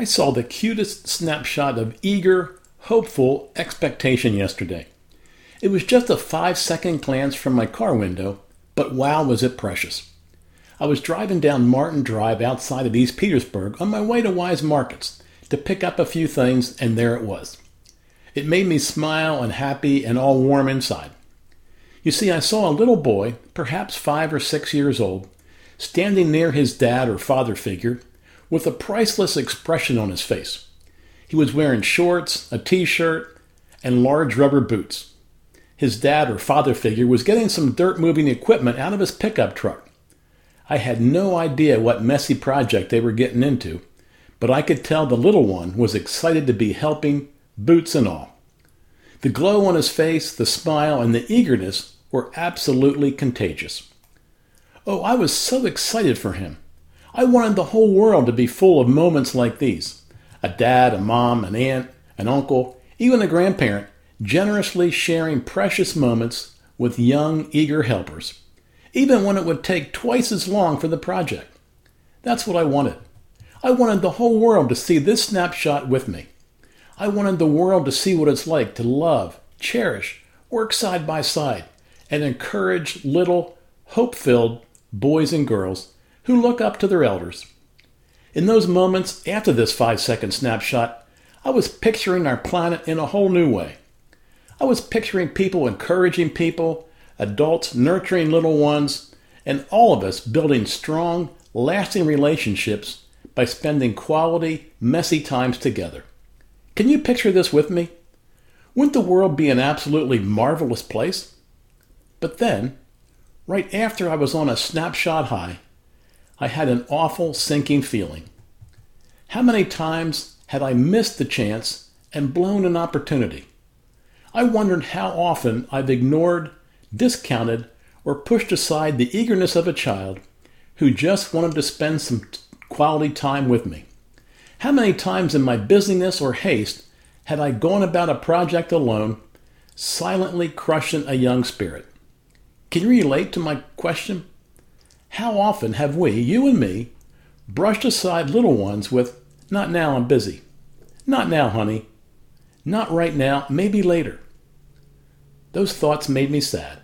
I saw the cutest snapshot of eager, hopeful expectation yesterday. It was just a five second glance from my car window, but wow, was it precious. I was driving down Martin Drive outside of East Petersburg on my way to Weis Markets to pick up a few things, and there it was. It made me smile and happy and all warm inside. You see, I saw a little boy, perhaps five or six years old, standing near his dad or father figure with a priceless expression on his face. He was wearing shorts, a t shirt, and large rubber boots. His dad or father figure was getting some dirt moving equipment out of his pickup truck. I had no idea what messy project they were getting into, but I could tell the little one was excited to be helping, boots and all. The glow on his face, the smile, and the eagerness were absolutely contagious. Oh, I was so excited for him. I wanted the whole world to be full of moments like these a dad, a mom, an aunt, an uncle, even a grandparent generously sharing precious moments with young, eager helpers, even when it would take twice as long for the project. That's what I wanted. I wanted the whole world to see this snapshot with me. I wanted the world to see what it's like to love, cherish, work side by side, and encourage little, hope filled boys and girls who look up to their elders. In those moments after this five second snapshot, I was picturing our planet in a whole new way. I was picturing people encouraging people, adults nurturing little ones, and all of us building strong, lasting relationships by spending quality, messy times together. Can you picture this with me? Wouldn't the world be an absolutely marvelous place? But then, right after I was on a snapshot high, I had an awful sinking feeling. How many times had I missed the chance and blown an opportunity? I wondered how often I've ignored, discounted, or pushed aside the eagerness of a child who just wanted to spend some quality time with me. How many times in my busyness or haste had I gone about a project alone, silently crushing a young spirit? Can you relate to my question? How often have we, you and me, brushed aside little ones with, not now, I'm busy. Not now, honey. Not right now, maybe later. Those thoughts made me sad.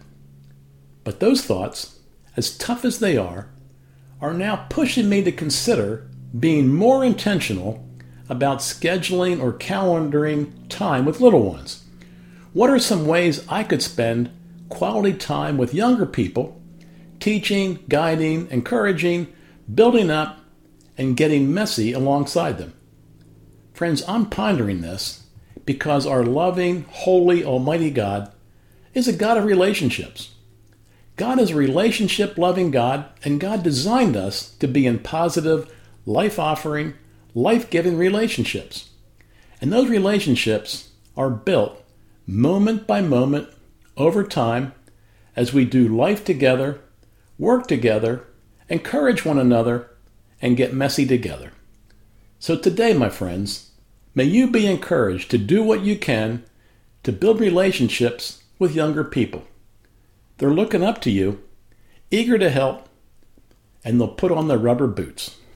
But those thoughts, as tough as they are, are now pushing me to consider being more intentional about scheduling or calendaring time with little ones. What are some ways I could spend quality time with younger people, teaching, guiding, encouraging, building up, and getting messy alongside them? Friends, I'm pondering this because our loving, holy, almighty God is a God of relationships. God is a relationship loving God, and God designed us to be in positive, life offering, life giving relationships. And those relationships are built moment by moment over time as we do life together, work together, encourage one another, and get messy together. So today, my friends, may you be encouraged to do what you can to build relationships with younger people. They're looking up to you, eager to help, and they'll put on their rubber boots.